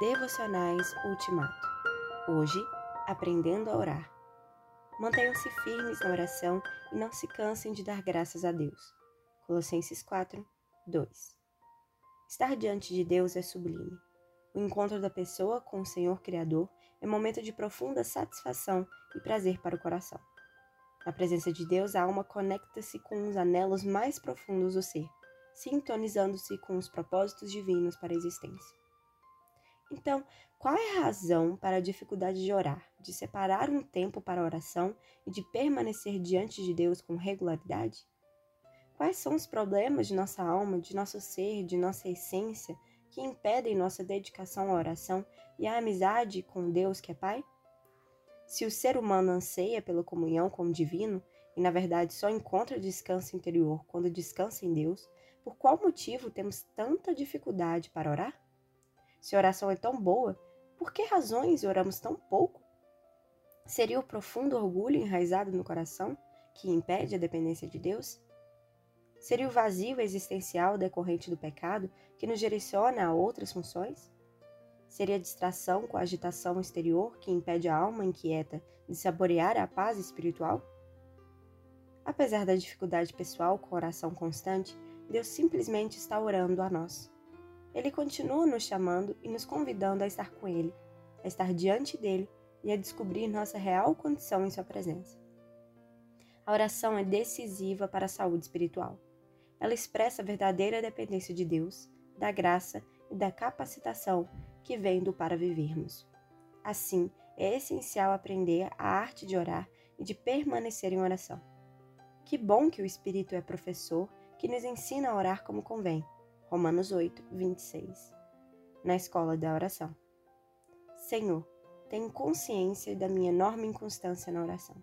Devocionais Ultimato. Hoje, aprendendo a orar. Mantenham-se firmes na oração e não se cansem de dar graças a Deus. Colossenses 4, 2. Estar diante de Deus é sublime. O encontro da pessoa com o Senhor Criador é momento de profunda satisfação e prazer para o coração. Na presença de Deus, a alma conecta-se com os anelos mais profundos do ser, sintonizando-se com os propósitos divinos para a existência. Então, qual é a razão para a dificuldade de orar, de separar um tempo para a oração e de permanecer diante de Deus com regularidade? Quais são os problemas de nossa alma, de nosso ser, de nossa essência que impedem nossa dedicação à oração e à amizade com Deus que é Pai? Se o ser humano anseia pela comunhão com o divino e na verdade só encontra descanso interior quando descansa em Deus, por qual motivo temos tanta dificuldade para orar? Se a oração é tão boa, por que razões oramos tão pouco? Seria o profundo orgulho enraizado no coração que impede a dependência de Deus? Seria o vazio existencial decorrente do pecado que nos direciona a outras funções? Seria a distração com a agitação exterior que impede a alma inquieta de saborear a paz espiritual? Apesar da dificuldade pessoal com oração constante, Deus simplesmente está orando a nós. Ele continua nos chamando e nos convidando a estar com Ele, a estar diante dele e a descobrir nossa real condição em Sua presença. A oração é decisiva para a saúde espiritual. Ela expressa a verdadeira dependência de Deus, da graça e da capacitação que vem do para vivermos. Assim, é essencial aprender a arte de orar e de permanecer em oração. Que bom que o Espírito é professor que nos ensina a orar como convém Romanos 8, 26. Na escola da oração. Senhor, tenho consciência da minha enorme inconstância na oração.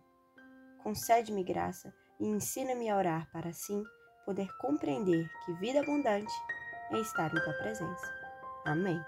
Concede-me graça e ensina-me a orar para assim poder compreender que vida abundante é estar em tua presença. Amém.